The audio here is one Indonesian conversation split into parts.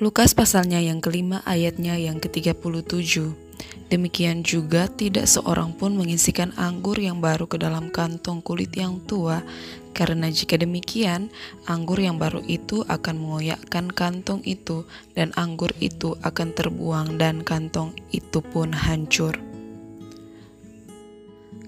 Lukas pasalnya yang kelima ayatnya yang ke-37. Demikian juga tidak seorang pun mengisikan anggur yang baru ke dalam kantong kulit yang tua, karena jika demikian, anggur yang baru itu akan mengoyakkan kantong itu, dan anggur itu akan terbuang, dan kantong itu pun hancur.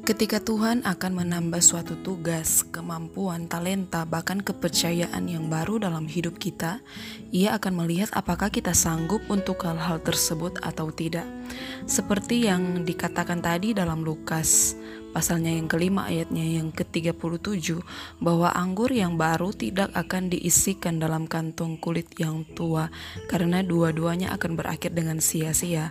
Ketika Tuhan akan menambah suatu tugas, kemampuan, talenta, bahkan kepercayaan yang baru dalam hidup kita, Ia akan melihat apakah kita sanggup untuk hal-hal tersebut atau tidak. Seperti yang dikatakan tadi dalam Lukas, pasalnya yang kelima ayatnya yang ke-37, bahwa anggur yang baru tidak akan diisikan dalam kantong kulit yang tua, karena dua-duanya akan berakhir dengan sia-sia.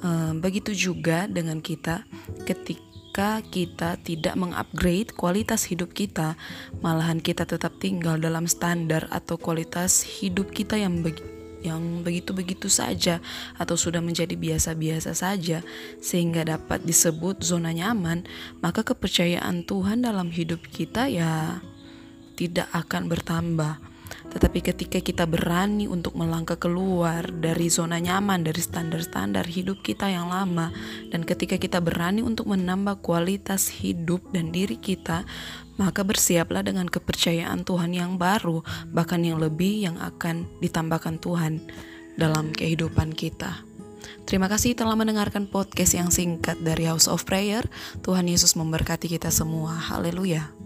Ehm, begitu juga dengan kita ketika jika kita tidak mengupgrade kualitas hidup kita, malahan kita tetap tinggal dalam standar atau kualitas hidup kita yang yang begitu-begitu saja atau sudah menjadi biasa-biasa saja sehingga dapat disebut zona nyaman, maka kepercayaan Tuhan dalam hidup kita ya tidak akan bertambah. Tetapi ketika kita berani untuk melangkah keluar dari zona nyaman, dari standar-standar hidup kita yang lama, dan ketika kita berani untuk menambah kualitas hidup dan diri kita, maka bersiaplah dengan kepercayaan Tuhan yang baru, bahkan yang lebih yang akan ditambahkan Tuhan dalam kehidupan kita. Terima kasih telah mendengarkan podcast yang singkat dari House of Prayer. Tuhan Yesus memberkati kita semua. Haleluya.